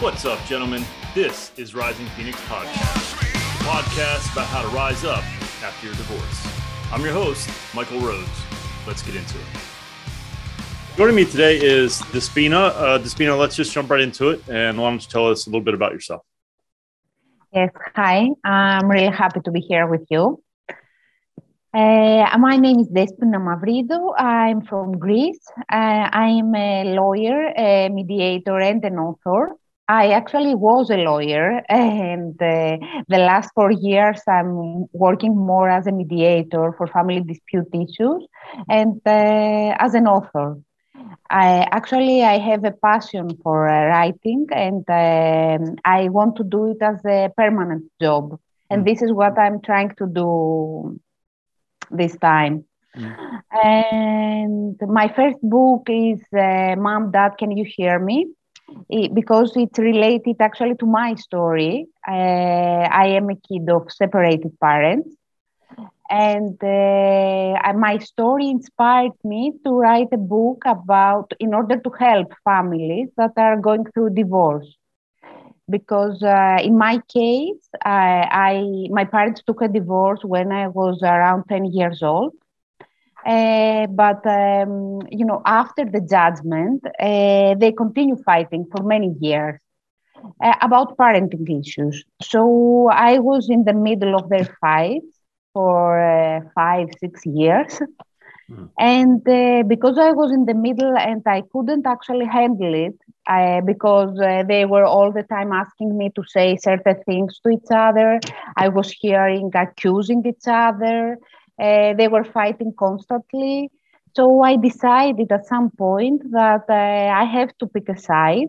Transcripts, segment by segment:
What's up, gentlemen? This is Rising Phoenix Podcast, podcast about how to rise up after your divorce. I'm your host, Michael Rhodes. Let's get into it. Joining me today is Despina. Uh, Despina, let's just jump right into it. And why don't you tell us a little bit about yourself? Yes, hi. I'm really happy to be here with you. Uh, my name is Despina Mavridou. I'm from Greece. Uh, I'm a lawyer, a mediator, and an author. I actually was a lawyer, and uh, the last four years I'm working more as a mediator for family dispute issues and uh, as an author. I actually I have a passion for uh, writing, and um, I want to do it as a permanent job. And mm. this is what I'm trying to do this time. Mm. And my first book is uh, Mom, Dad, Can You Hear Me? Because it's related actually to my story. Uh, I am a kid of separated parents. And uh, my story inspired me to write a book about, in order to help families that are going through divorce because uh, in my case, I, I, my parents took a divorce when I was around 10 years old. Uh, but um, you know, after the judgment, uh, they continue fighting for many years uh, about parenting issues. So I was in the middle of their fight for uh, five, six years. Mm. And uh, because I was in the middle and I couldn't actually handle it, because uh, they were all the time asking me to say certain things to each other. I was hearing accusing each other. Uh, they were fighting constantly. So I decided at some point that uh, I have to pick a side.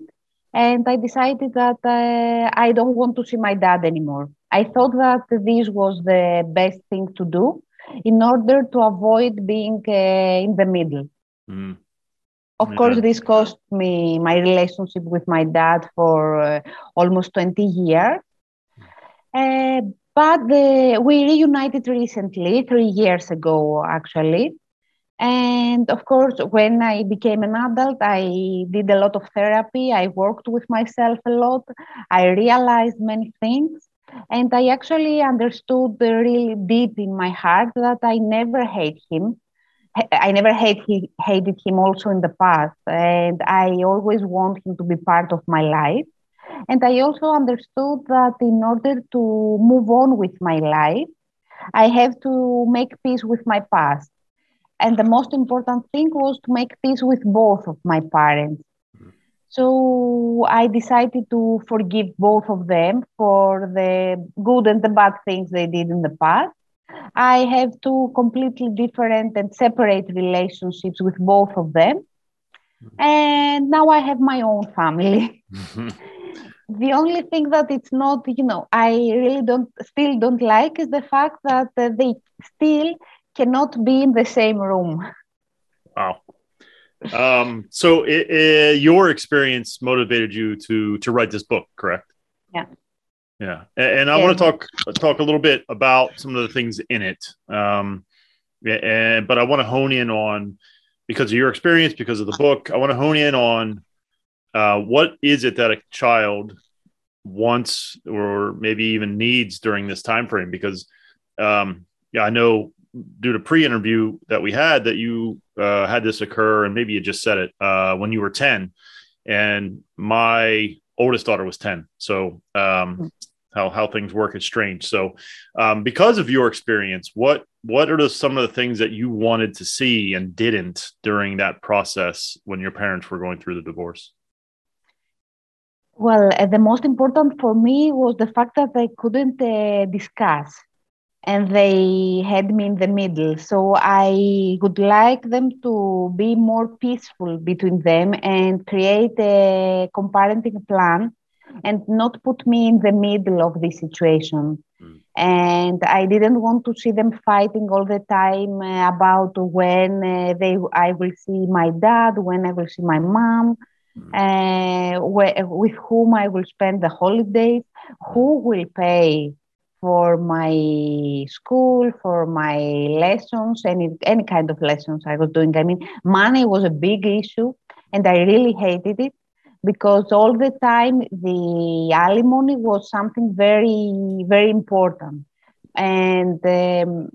And I decided that uh, I don't want to see my dad anymore. I thought that this was the best thing to do in order to avoid being uh, in the middle. Mm. Of yeah. course, this cost me my relationship with my dad for uh, almost 20 years. Uh, but the, we reunited recently, three years ago, actually. And of course, when I became an adult, I did a lot of therapy. I worked with myself a lot. I realized many things. And I actually understood really deep in my heart that I never hate him. I never hate he, hated him also in the past. And I always want him to be part of my life. And I also understood that in order to move on with my life, I have to make peace with my past. And the most important thing was to make peace with both of my parents. So I decided to forgive both of them for the good and the bad things they did in the past. I have two completely different and separate relationships with both of them. Mm-hmm. And now I have my own family. the only thing that it's not, you know, I really don't, still don't like is the fact that uh, they still cannot be in the same room. Wow um, so it, it, your experience motivated you to to write this book, correct? Yeah. Yeah, and, and I yeah. want to talk talk a little bit about some of the things in it. Um, and but I want to hone in on because of your experience, because of the book. I want to hone in on uh, what is it that a child wants or maybe even needs during this time frame. Because um, yeah, I know due to pre-interview that we had that you uh, had this occur, and maybe you just said it uh, when you were ten, and my oldest daughter was ten. So um, how how things work is strange. So um, because of your experience, what what are the, some of the things that you wanted to see and didn't during that process when your parents were going through the divorce? Well, uh, the most important for me was the fact that I couldn't uh, discuss and they had me in the middle. So I would like them to be more peaceful between them and create a co-parenting plan and not put me in the middle of this situation. Mm. And I didn't want to see them fighting all the time uh, about when uh, they I will see my dad, when I will see my mom. Uh, with whom I will spend the holidays, who will pay for my school, for my lessons, any any kind of lessons I was doing. I mean, money was a big issue, and I really hated it. because all the time the alimony was something very very important and um,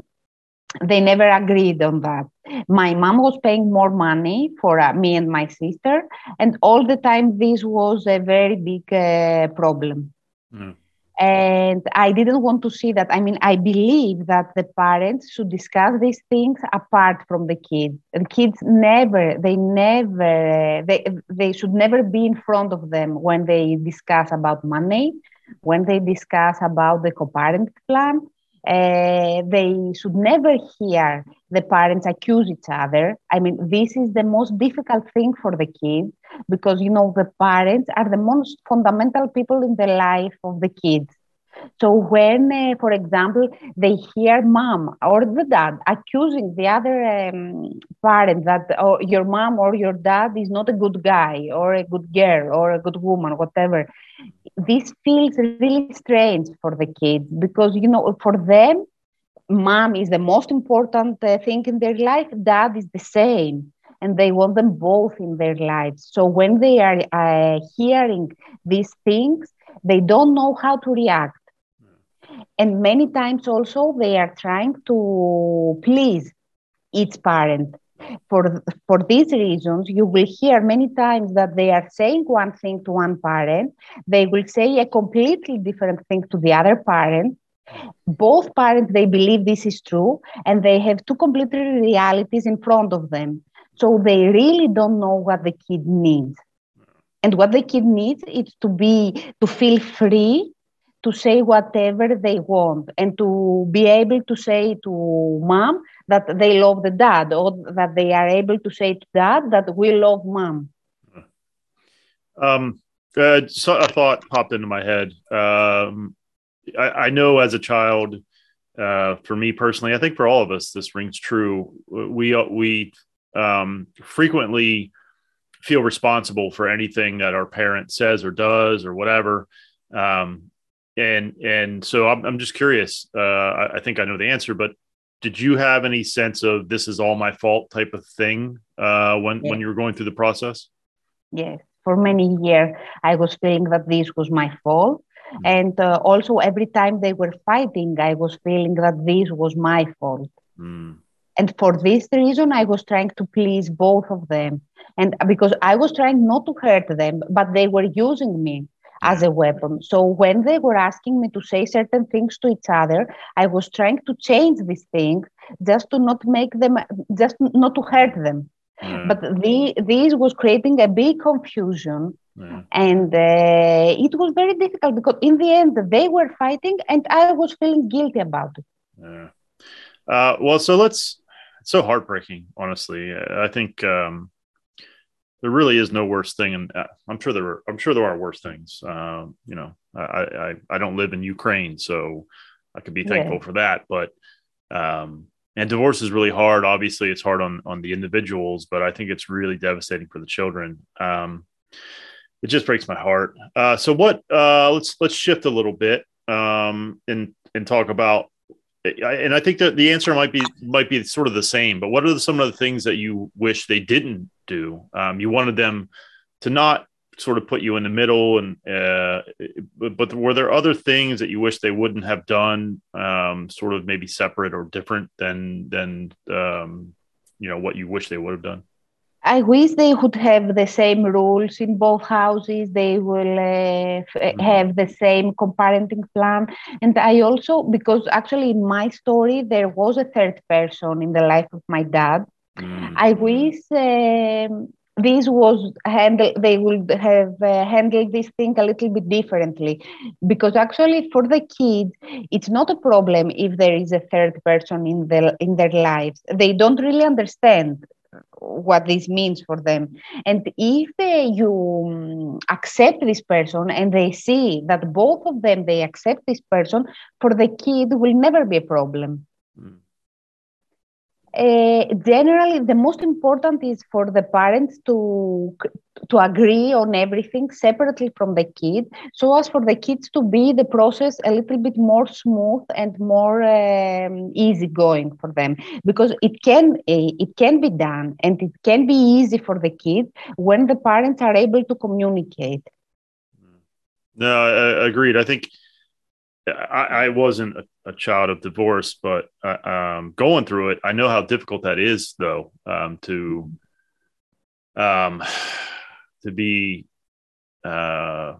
they never agreed on that. My mom was paying more money for uh, me and my sister and all the time this was a very big uh, problem. Mm. And i didn't want to see that. I mean i believe that the parents should discuss these things apart from the kids the kids never they never they, they should never be in front of them when they discuss about money when they discuss about the co-parent plan uh, they should never hear the parents accuse each other. I mean, this is the most difficult thing for the kids because, you know, the parents are the most fundamental people in the life of the kids. So when, uh, for example, they hear mom or the dad accusing the other um, parent that oh, your mom or your dad is not a good guy or a good girl or a good woman, whatever, this feels really strange for the kids because, you know, for them, mom is the most important uh, thing in their life, dad is the same and they want them both in their lives. So when they are uh, hearing these things, they don't know how to react and many times also they are trying to please each parent for for these reasons you will hear many times that they are saying one thing to one parent. They will say a completely different thing to the other parent. Both parents they believe this is true and they have two completely realities in front of them. So they really don't know what the kid needs. And what the kid needs is to be to feel free to say whatever they want and to be able to say to mom that they love the dad or that they are able to say to dad that we love mom. Um, uh, so a thought popped into my head. Um, I, I, know as a child, uh, for me personally, I think for all of us, this rings true. We we um, frequently feel responsible for anything that our parent says or does or whatever. Um, and and so I'm, I'm just curious uh, I, I, think i know the answer but did you have any sense of this is all my fault type of thing uh, when yes. when you were going through the process yes for many years i was feeling that this was my fault mm-hmm. and uh, also every time they were fighting i was feeling that this was my fault mm. and for this reason i was trying to please both of them and because i was trying not to hurt them but they were using me as a weapon. So when they were asking me to say certain things to each other, I was trying to change these things just to not make them, just not to hurt them. Yeah. But the, this was creating a big confusion. Yeah. And uh, it was very difficult because in the end they were fighting and I was feeling guilty about it. Yeah. Uh, well, so let's, it's so heartbreaking, honestly. I think um, there really is no worse thing, and uh, I'm sure there are. I'm sure there are worse things. Um, you know, I, I I don't live in Ukraine, so I could be thankful yeah. for that. But um, and divorce is really hard. Obviously, it's hard on on the individuals, but I think it's really devastating for the children. Um, it just breaks my heart. Uh, so what? Uh, let's let's shift a little bit um, and and talk about. And I think that the answer might be might be sort of the same. But what are some of the things that you wish they didn't do. Um, you wanted them to not sort of put you in the middle, and uh, but, but, were there other things that you wish they wouldn't have done, um, sort of maybe separate or different than than um, you know what you wish they would have done? I wish they would have the same rules in both houses. They will uh, mm-hmm. have the same co-parenting plan. And I also, because actually in my story, there was a third person in the life of my dad. Mm. I wish um, this was handled, they would have uh, handled this thing a little bit differently. Because actually, for the kids, it's not a problem if there is a third person in, the, in their lives. They don't really understand what this means for them. And if they, you um, accept this person and they see that both of them, they accept this person, for the kid will never be a problem. Mm uh, generally the most important is for the parents to to agree on everything separately from the kid so as for the kids to be the process a little bit more smooth and more um, easy going for them. Because it can uh, it can be done and it can be easy for the kid when the parents are able to communicate. No I, agreed. I think I, I wasn't a, a, child of divorce, but uh, um, going through it, I know how difficult that is, though, um, to um, to be uh,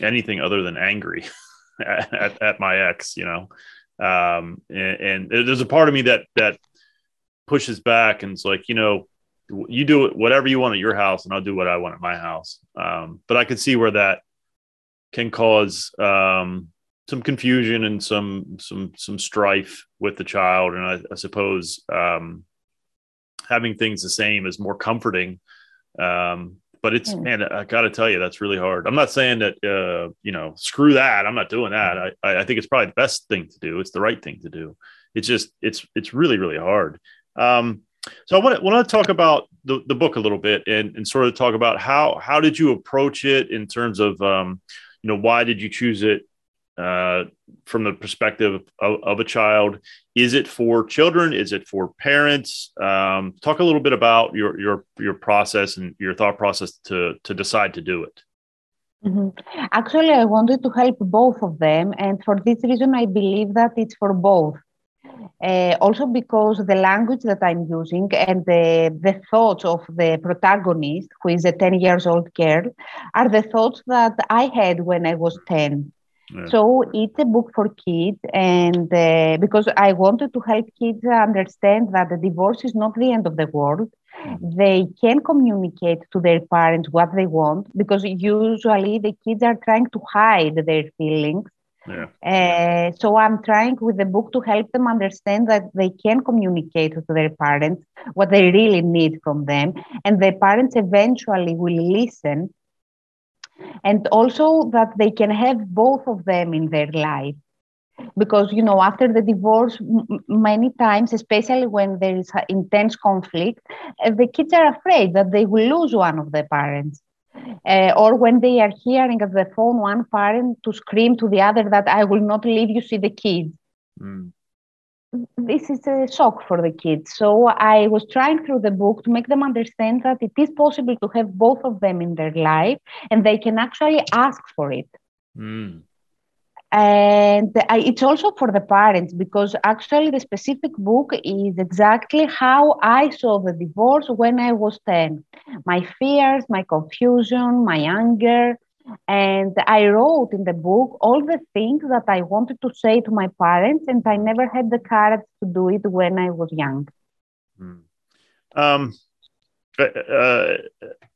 anything other than angry at, at, my ex, you know. Um, and, and, there's a part of me that that pushes back and it's like, you know, you do whatever you want at your house, and I'll do what I want at my house. Um, but I could see where that can cause um, some confusion and some some some strife with the child, and I, I suppose um, having things the same is more comforting. Um, but it's mm. man, I got to tell you, that's really hard. I'm not saying that uh, you know, screw that. I'm not doing that. I I think it's probably the best thing to do. It's the right thing to do. It's just it's it's really really hard. Um, so I want to want to talk about the, the book a little bit and, and sort of talk about how how did you approach it in terms of um, you know why did you choose it uh, from the perspective of, of, a child? Is it for children? Is it for parents? Um, talk a little bit about your your your process and your thought process to to decide to do it. Mm-hmm. Actually, I wanted to help both of them, and for this reason, I believe that it's for both. Uh, also because the language that I'm using and the, the thoughts of the protagonist, who is a 10 years old girl, are the thoughts that I had when I was 10. So it's a book for kids, and uh, because I wanted to help kids understand that the divorce is not the end of the world. Mm-hmm. They can communicate to their parents what they want because usually the kids are trying to hide their feelings. Yeah. Uh, so I'm trying with the book to help them understand that they can communicate to their parents what they really need from them, and the parents eventually will listen and also that they can have both of them in their life. Because you know after the divorce m- many times especially when there is intense conflict uh, the kids are afraid that they will lose one of the parents. Uh, or when they are hearing at the phone one parent to scream to the other that i will not leave you see the kids. Mm this is a shock for the kids. So I was trying through the book to make them understand that it is possible to have both of them in their life and they can actually ask for it. Mm. And I, it's also for the parents because actually the specific book is exactly how I saw the divorce when I was 10. My fears, my confusion, my anger, and I wrote in the book all the things that I wanted to say to my parents, and I never had the courage to do it when I was young. Hmm. Um, uh, uh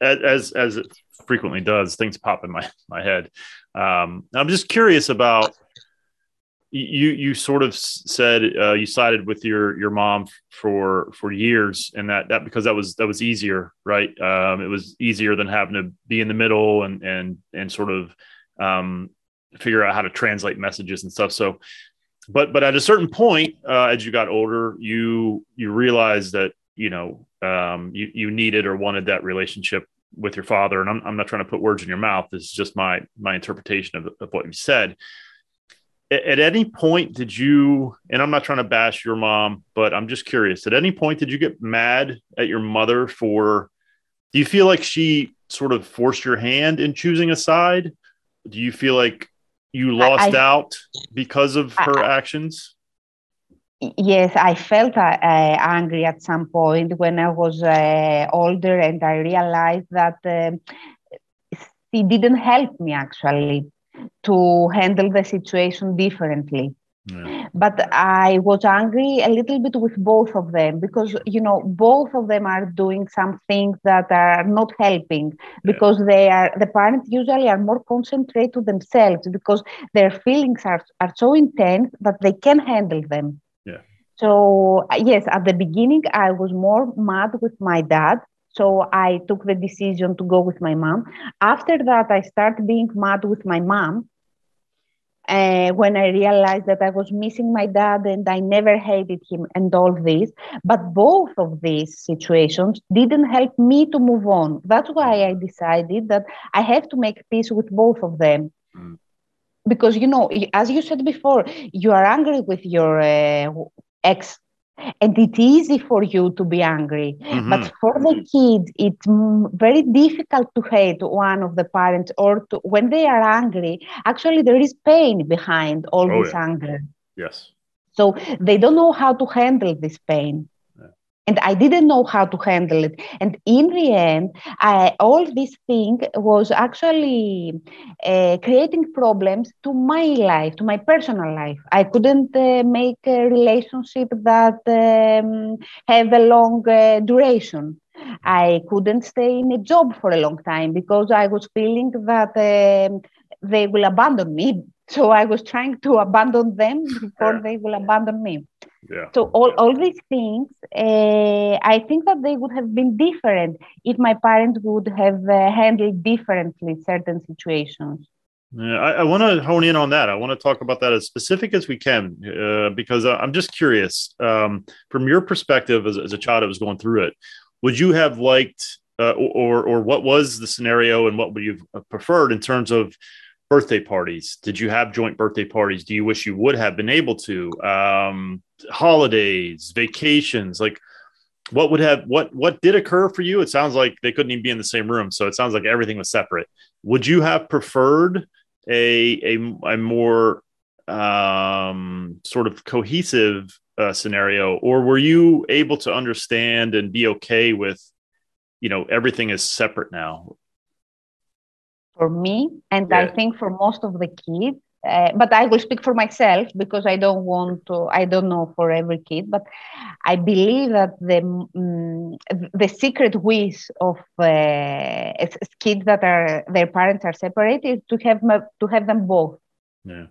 as as it frequently does, things pop in my my head. Um, I'm just curious about you you sort of said uh, you sided with your your mom for for years and that that because that was that was easier right? Um, it was easier than having to be in the middle and and and sort of um, figure out how to translate messages and stuff. So but but at a certain point uh, as you got older you you realized that you know um, you you needed or wanted that relationship with your father. And I'm, I'm not trying to put words in your mouth. This is just my my interpretation of, of what you said at any point did you and i'm not trying to bash your mom but i'm just curious at any point did you get mad at your mother for do you feel like she sort of forced your hand in choosing a side? Do you feel like you lost I, out because of her I, actions? Yes i felt uh, angry at some point when i was uh, older and i realized that uh, she didn't help me actually to handle the situation differently. Yeah. But I was angry a little bit with both of them because, you know, both of them are doing some things that are not helping because yeah. they are, the parents usually are more concentrated to themselves because their feelings are, are so intense that they can handle them. Yeah. So, uh, yes, at the beginning, I was more mad with my dad so I took the decision to go with my mom. After that, I started being mad with my mom. Uh, when I realized that I was missing my dad and I never hated him and all this. But both of these situations didn't help me to move on. That's why I decided that I have to make peace with both of them. Mm. Because, you know, as you said before, you are angry with your uh, ex and it's easy for you to be angry mm-hmm. but for the kid it's very difficult to hate one of the parents or to, when they are angry actually there is pain behind all oh, this yeah. anger yes so they don't know how to handle this pain and i didn't know how to handle it. And in the end I, all this thing was actually uh, creating problems to my life to my personal life. I couldn't uh, make a relationship that um, have a long uh, duration. I couldn't stay in a job for a long time because i was feeling that they will abandon me so I was trying to abandon them before yeah. they will abandon me. Yeah. So all, all these things, uh, I think that they would have been different if my parents would have uh, handled differently certain situations. Yeah, I, I want to hone in on that. I want to talk about that as specific as we can, uh, because I'm just curious um, from your perspective as, as, a child that was going through it. Would you have liked, uh, or or what was the scenario, and what would you have preferred in terms of birthday parties? Did you have joint birthday parties? Do you wish you would have been able to? Um, holidays vacations like what would have what what did occur for you? It sounds like they couldn't even be in the same room so it sounds like everything was separate. Would you have preferred a a, a more um, sort of cohesive uh, scenario or were you able to understand and be okay with you know everything is separate now for me, and yeah. I think for most of the kids. Uh, but I will speak for myself because I don't want to. I don't know for every kid, but I believe that the um, the secret wish of uh, kids that are their parents are separated is to have to have them both. Yeah.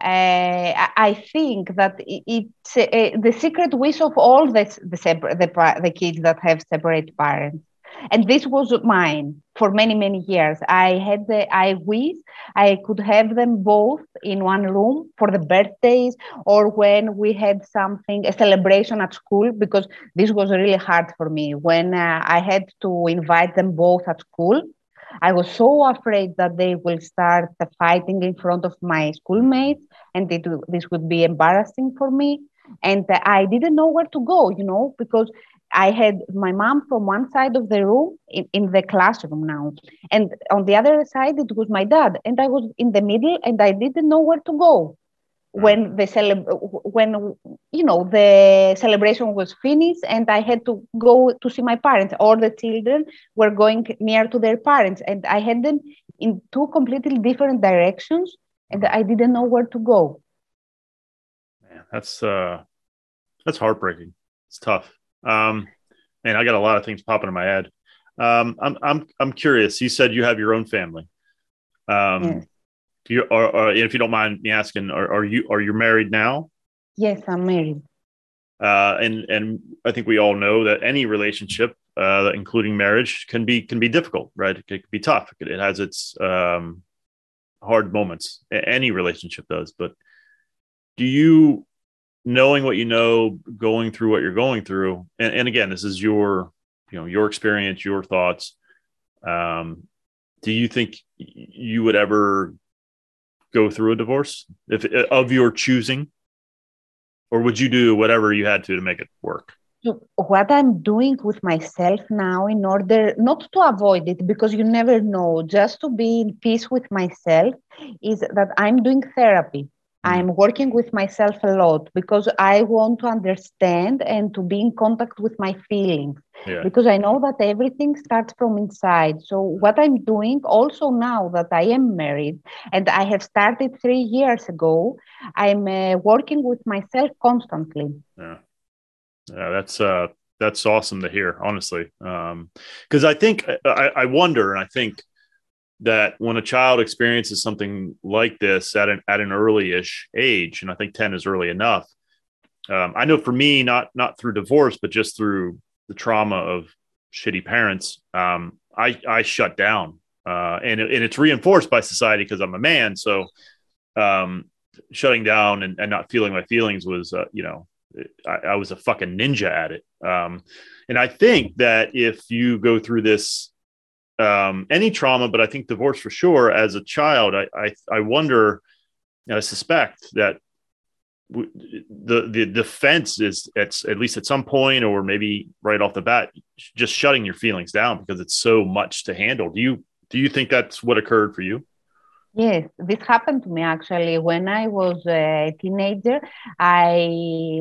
Uh, I think that it's uh, the secret wish of all the the, separ- the the kids that have separate parents and this was mine for many many years. I had the i wish i could have them both in one room for the birthdays or when we had something a celebration at school because this was really hard for me. When uh, i had to invite them both at school i was so afraid that they will start fighting in front of my schoolmates and it, this would be embarrassing for me. And uh, i didn't know where to go you know because I had my mom from one side of the room in, in the classroom now, and on the other side it was my dad, and I was in the middle, and I didn't know where to go. Hmm. when the cele- when you know the celebration was finished and i had to go to see my parents. All the children were going near to their parents and i had them in two completely different directions and i didn't know where to go. Man, that's uh that's heartbreaking. It's tough um, and I got a lot of things popping in my head. Um, I'm I'm I'm curious. You said you have your own family. Um, you are, are, if you don't mind me asking, are, are you are you married now? Yes, I'm married. Uh, and and I think we all know that any relationship, uh, including marriage, can be can be difficult, right? It can be tough. It has its um, hard moments. Any relationship does. But do you knowing what you know, going through what you're going through, and, and again, this is your, you know, your experience, your thoughts. Um, do you think you would ever go through a divorce if of your choosing, or would you do whatever you had to to make it work? what I'm doing with myself now, in order not to avoid it, because you never know, just to be in peace with myself, is that I'm doing therapy. I'm working with myself a lot because I want to understand and to be in contact with my feelings. Yeah. Because I know that everything starts from inside. So, what I'm doing also now that I am married and I have started three years ago, I'm uh, working with myself constantly. Yeah. Yeah, that's uh that's awesome to hear, honestly. Um, because I think I, I wonder, and I think that when a child experiences something like this at an at an early-ish age, and I think 10 is early enough. Um, I know for me, not not through divorce, but just through the trauma of shitty parents, um, I I shut down, uh, and and it's reinforced by society because I'm a man. So um, shutting down and, and not feeling my feelings was, uh, you know, I, I, was a fucking ninja at it. Um, and I think that if you go through this, um, any trauma, but I think divorce for sure, as a child, I, I, I wonder, I suspect that the the defense is at at least at some point or maybe right off the bat just shutting your feelings down because it's so much to handle do you do you think that's what occurred for you Yes, this happened to me actually when I was a teenager. I,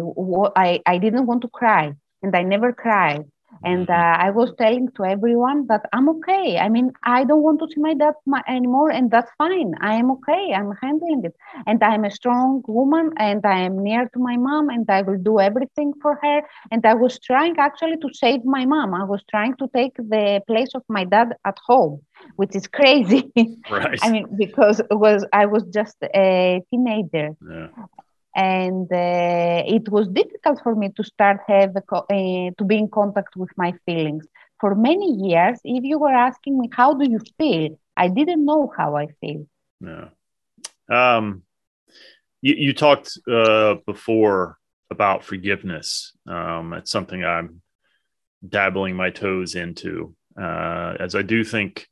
I, I didn't want to cry and I never cried. And mm-hmm. uh, I was telling to everyone that I'm okay. I mean, I don't want to see my dad anymore, and that's fine. I am okay. I'm handling it. And I'm a strong woman, and I am near to my mom, and I will do everything for her. And I was trying actually to save my mom. I was trying to take the place of my dad at home which is crazy. Right. I mean, because it was I was just a teenager. Yeah. And uh, it was difficult for me to start have a, uh, to be in contact with my feelings. For many years, if you were asking me how do you feel, I didn't know how I feel. Yeah. Um, you, you talked uh, before about forgiveness. Um, it's something I'm dabbling my toes into, uh, as I do think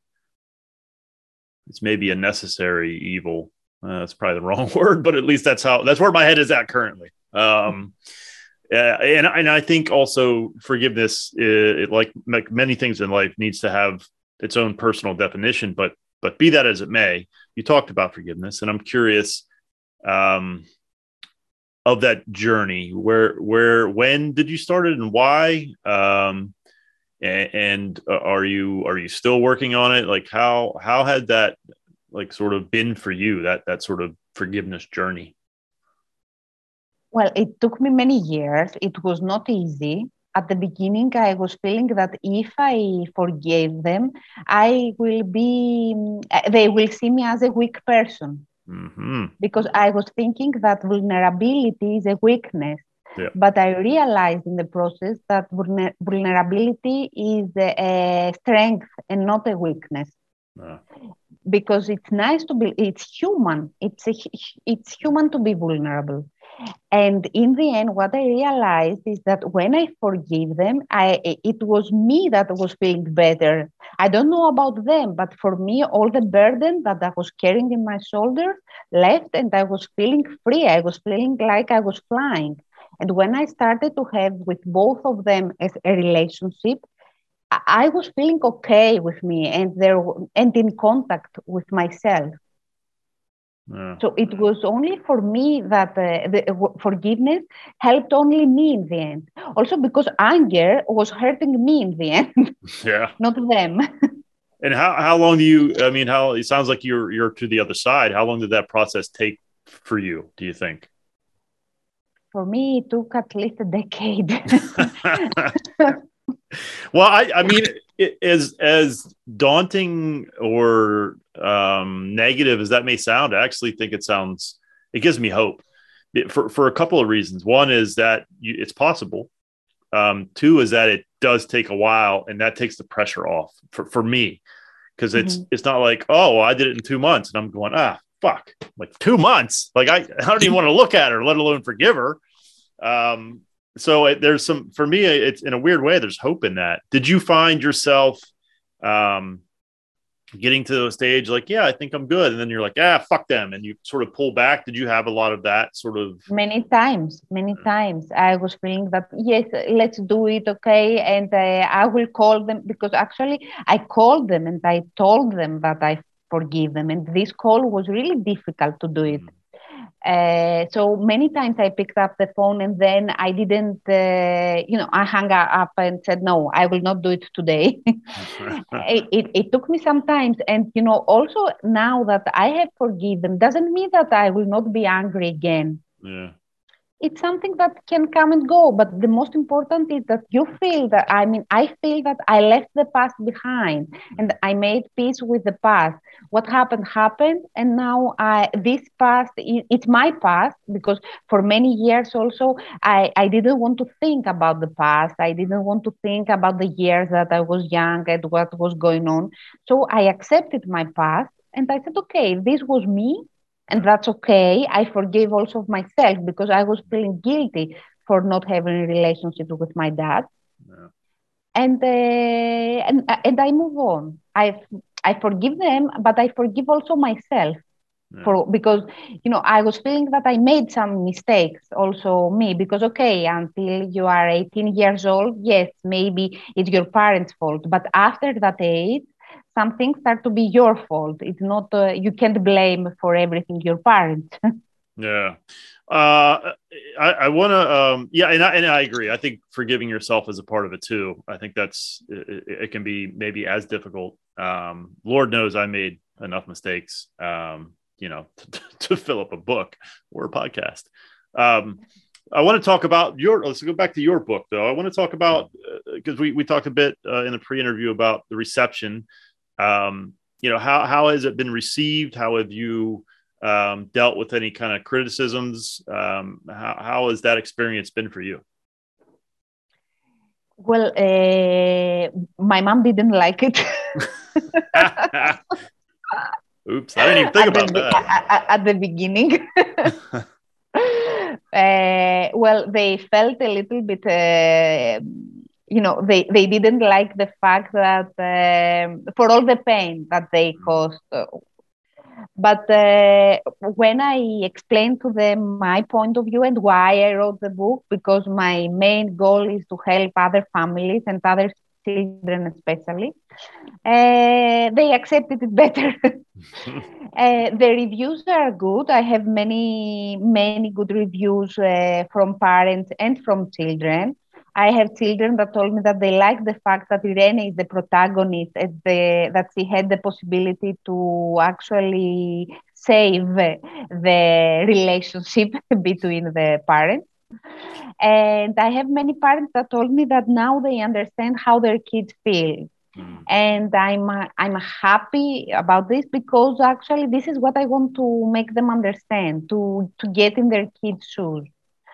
it's maybe a necessary evil. Uh, that's probably the wrong word, but at least that's how that's where my head is at currently. Um, and and I think also forgiveness, it, it, like many things in life, needs to have its own personal definition. But but be that as it may, you talked about forgiveness, and I'm curious um, of that journey. Where where when did you start it, and why? Um, and, uh, are you are you still working on it like how how had that like sort of been for you that that sort of forgiveness journey well it took me many years it was not easy at the beginning i was feeling that if i forgave them i will be uh, they will see me as a weak person mm-hmm. because i was thinking that vulnerability is a weakness yeah. But I realized in the process that vulnerability is a strength and not a weakness. Yeah. Because it's nice to be, it's human. It's a, it's human to be vulnerable. And in the end, what I realized is that when I forgive them, I it was me that was feeling better. I don't know about them, but for me, all the burden that I was carrying in my shoulder left, and I was feeling free. I was feeling like I was flying. And when I started to have with both of them as a relationship, I was feeling okay with me and there and in contact with myself. Yeah. So it was only for me that uh, the uh, forgiveness helped only me in the end. Also because anger was hurting me in the end. Yeah. not them. and how, how long do you I mean how it sounds like you're you're to the other side. How long did that process take for you, do you think? for me, it took at least a decade. Well, I, I mean, it, as as daunting or um, negative as that may sound, I actually think it sounds. It gives me hope it, for for a couple of reasons. One is that you, it's possible. Um, two is that it does take a while, and that takes the pressure off for for me because it's mm-hmm. it's not like oh well, I did it in two months, and I'm going ah fuck like two months like I, I don't even want to look at her let alone forgive her um, so there's some for me. It's in a weird way. There's hope in that. Did you find yourself um, getting to a stage like, yeah, I think I'm good, and then you're like, ah, fuck them, and you sort of pull back? Did you have a lot of that sort of? Many times, many times, I was feeling that yes, let's do it, okay, and uh, I will call them because actually I called them and I told them that I forgive them, and this call was really difficult to do it. Mm uh, so many times I picked up the phone and then I didn't, uh, you know, I hung up and said, no, I will not do it today. it, it, it, took me some time. And, you know, also now that I have forgiven doesn't mean that I will not be angry again. Yeah it's something that can come and go but the most important is that you feel that i mean i feel that i left the past behind and i made peace with the past. What happened happened and now i this past it's my past because for many years also i i didn't want to think about the past. I didn't want to think about the years that i was young and what was going on. So i accepted my past and i said okay this was me and that's okay. I forgave also myself because i was feeling guilty for not having a relationship with my dad. Yeah. and uh, and and i move on. I i forgive them but i forgive also myself yeah. for because you know i was feeling that i made some mistakes also me because okay until you are 18 years old yes maybe it's your parents fault. But after that age some things start to be your fault it's not uh, you can't blame for everything your parents yeah uh i i want to um yeah and I, and I agree i think forgiving yourself is a part of it too i think that's it, it can be maybe as difficult um lord knows i made enough mistakes um you know to, to fill up a book or a podcast um I want to talk about your. Let's go back to your book, though. I want to talk about because uh, we we talked a bit uh, in the pre-interview about the reception. Um, you know how how has it been received? How have you um, dealt with any kind of criticisms? Um, how how has that experience been for you? Well, uh, my mom didn't like it. Oops, I didn't even think at about the, that. At, at the beginning. uh, well, they felt a little bit, uh, you know, they, they didn't like the fact that um, for all the pain that they mm. caused. Uh, but uh, when I explained to them my point of view and why I wrote the book, because my main goal is to help other families and other children especially, uh, they accepted it better. uh, the reviews are good. I have many, many good reviews uh, from parents and from children. I have children that told me that they like the fact that Irene is the protagonist and the, that she had the possibility to actually save the relationship between the parents. And I have many parents that told me that now they understand how their kids feel. Mm. And I'm I'm happy about this because actually this is what I want to make them understand to to get in their kids' shoes.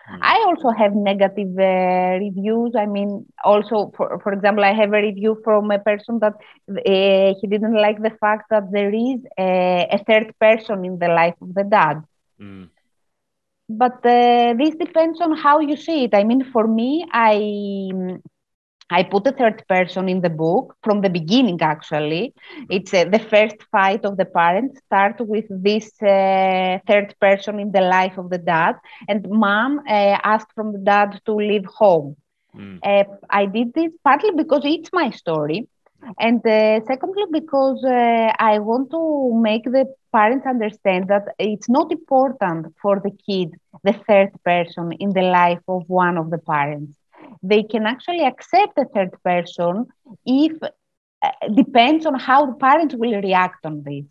Mm. I also have negative uh, reviews. I mean, also for for example, I have a review from a person that uh, he didn't like the fact that there is a, a third person in the life of the dad. Mm but uh, this depends on how you see it. I mean, for me, I I put a third person in the book from the beginning. Actually, it's uh, the first fight of the parents start with this uh, third person in the life of the dad, and mom uh, asked from the dad to leave home. Mm. I did this partly because it's my story, and uh, secondly because uh, I want to make the parents understand that it's not important for the kid, the third person in the life of one of the parents. They can actually accept a third person if uh, depends on how the parents will react on this.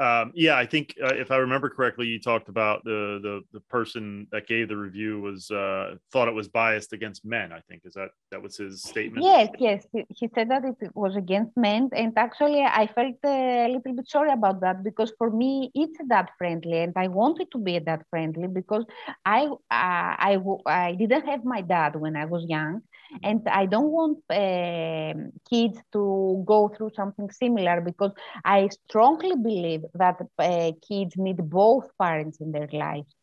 Um, yeah, I think uh, if I remember correctly, you talked about the the the person that gave the review was uh, thought it was biased against men. I think is that that was his statement. Yes, yes, he, he said that it was against men, and actually, I felt a little bit sorry about that because for me, it's dad friendly, and I wanted to be dad friendly because I uh, I I didn't have my dad when I was young, and I don't want uh, kids to go through something similar because I strongly believe that uh, kids need both parents in their lives.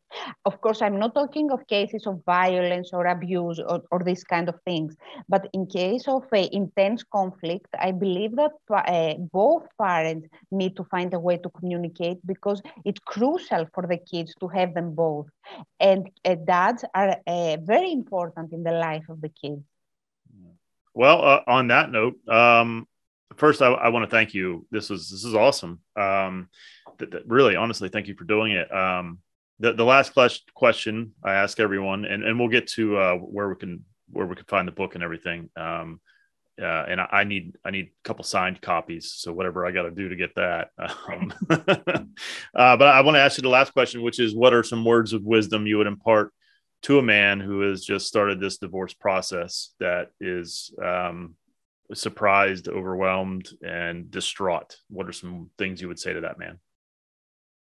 Of course, I'm not talking of cases of violence or abuse or, or these kind of things, but in case of uh, intense conflict, I believe that uh, both parents need to find a way to communicate because it's crucial for the kids to have them both. And uh, dads are uh, very important in the life of the kids. Well, uh, on that note, um, first I, I want to thank you. This is this is awesome. Um, th- th- really, honestly, thank you for doing it. Um, the the last question I ask everyone, and, and we'll get to uh, where we can where we can find the book and everything. Um, uh, and I, I, need I need a couple signed copies. So whatever I got to do to get that. Um, uh, but I want to ask you the last question, which is, what are some words of wisdom you would impart to a man who has just started this divorce process that is um, surprised, overwhelmed, and distraught? What are some things you would say to that man?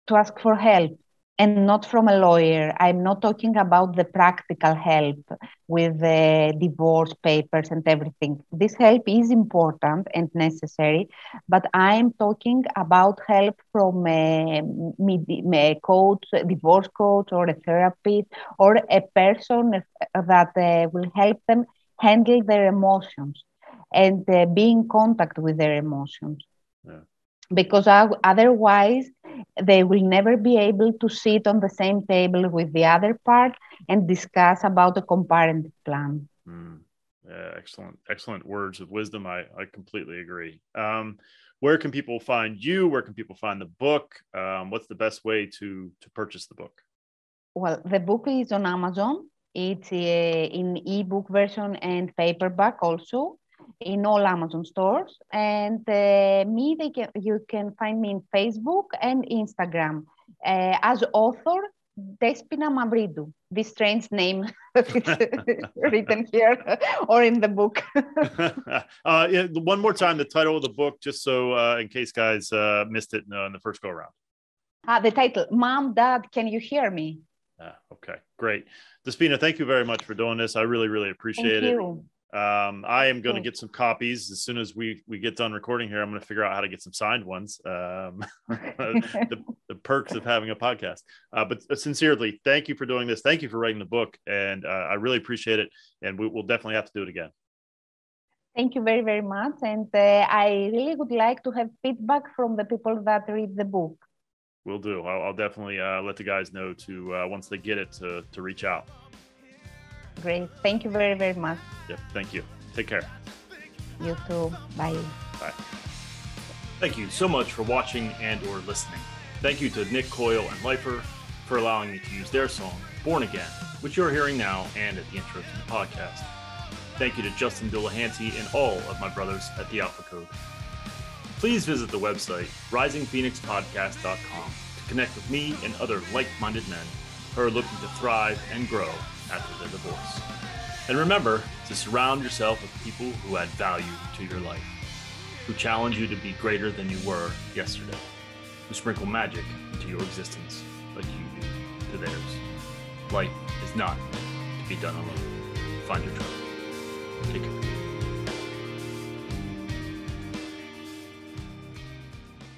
To ask for help. and not from a lawyer. I'm not talking about the practical help with the divorce papers and everything. This help is important and necessary, but I'm talking about help from a, a coach, a divorce coach, or a therapist, or a person that uh, will help them handle their emotions and uh, be in contact with their emotions. Yeah. Because otherwise, they will never be able to sit on the same table with the other part and discuss about a co-parenting plan. Mm. Yeah, excellent, excellent words of wisdom. I, I completely agree. Um, where can people find you? Where can people find the book? Um, what's the best way to to purchase the book? Well, the book is on Amazon. It's uh, in ebook version and paperback also in all Amazon stores. And uh, me, they can, you can find me in Facebook and Instagram uh, as author Despina Mavridou, this strange name written here or in the book. uh, yeah, one more time, the title of the book, just so uh, in case guys uh, missed it in, uh, in, the first go around. Ah, the title, Mom, Dad, Can You Hear Me? Ah, okay, great. Despina, thank you very much for doing this. I really, really appreciate thank it. You. Um, I am going to get some copies as soon as we we get done recording here. I'm going to figure out how to get some signed ones. Um, the, the, perks of having a podcast. Uh, but uh, sincerely, thank you for doing this. Thank you for writing the book, and uh, I really appreciate it. And we, will definitely have to do it again. Thank you very very much, and uh, I really would like to have feedback from the people that read the book. We'll do. I'll, I'll definitely uh, let the guys know to uh, once they get it to to reach out. Great. Thank you very, very much. Yep. Thank you. Take care. You too. Bye. Bye. Thank you so much for watching and or listening. Thank you to Nick Coyle and Lifer for allowing me to use their song, Born Again, which you're hearing now and at the intro to the podcast. Thank you to Justin Delahanty and all of my brothers at the Alpha Code. Please visit the website, risingphoenixpodcast.com, to connect with me and other like minded men who are looking to thrive and grow after their divorce. And remember to surround yourself with people who add value to your life, who challenge you to be greater than you were yesterday, who sprinkle magic into your existence like you do to theirs. Life is not to be done alone. Find your tribe. Take care.